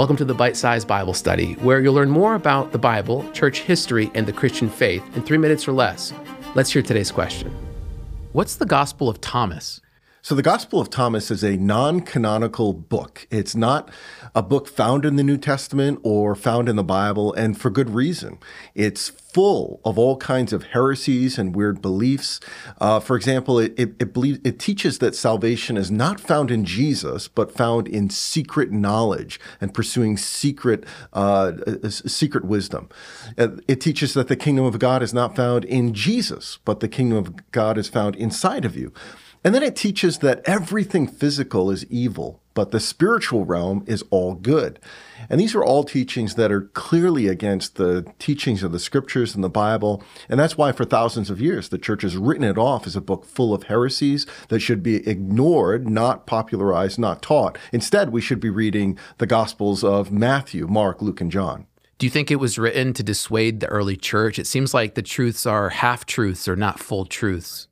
Welcome to the Bite Size Bible Study, where you'll learn more about the Bible, church history, and the Christian faith in three minutes or less. Let's hear today's question What's the Gospel of Thomas? So, the Gospel of Thomas is a non canonical book. It's not a book found in the New Testament or found in the Bible, and for good reason. It's full of all kinds of heresies and weird beliefs. Uh, for example, it, it, it, believes, it teaches that salvation is not found in Jesus, but found in secret knowledge and pursuing secret, uh, secret wisdom. Uh, it teaches that the kingdom of God is not found in Jesus, but the kingdom of God is found inside of you. And then it teaches that everything physical is evil, but the spiritual realm is all good. And these are all teachings that are clearly against the teachings of the scriptures and the Bible. And that's why for thousands of years, the church has written it off as a book full of heresies that should be ignored, not popularized, not taught. Instead, we should be reading the Gospels of Matthew, Mark, Luke, and John. Do you think it was written to dissuade the early church? It seems like the truths are half truths or not full truths.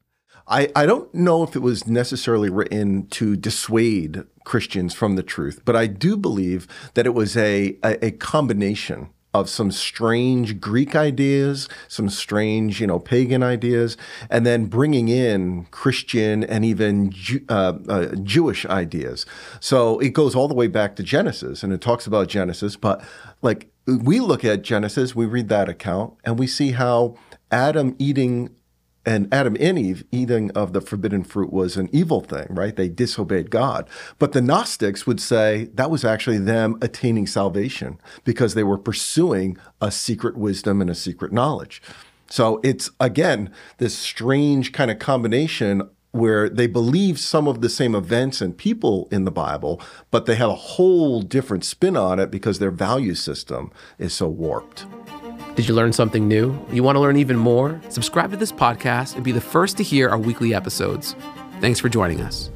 I, I don't know if it was necessarily written to dissuade Christians from the truth, but I do believe that it was a, a, a combination of some strange Greek ideas, some strange, you know, pagan ideas, and then bringing in Christian and even Jew, uh, uh, Jewish ideas. So it goes all the way back to Genesis, and it talks about Genesis. But like we look at Genesis, we read that account, and we see how Adam eating and Adam and Eve eating of the forbidden fruit was an evil thing, right? They disobeyed God. But the Gnostics would say that was actually them attaining salvation because they were pursuing a secret wisdom and a secret knowledge. So it's again this strange kind of combination where they believe some of the same events and people in the Bible, but they have a whole different spin on it because their value system is so warped. Did you learn something new? You want to learn even more? Subscribe to this podcast and be the first to hear our weekly episodes. Thanks for joining us.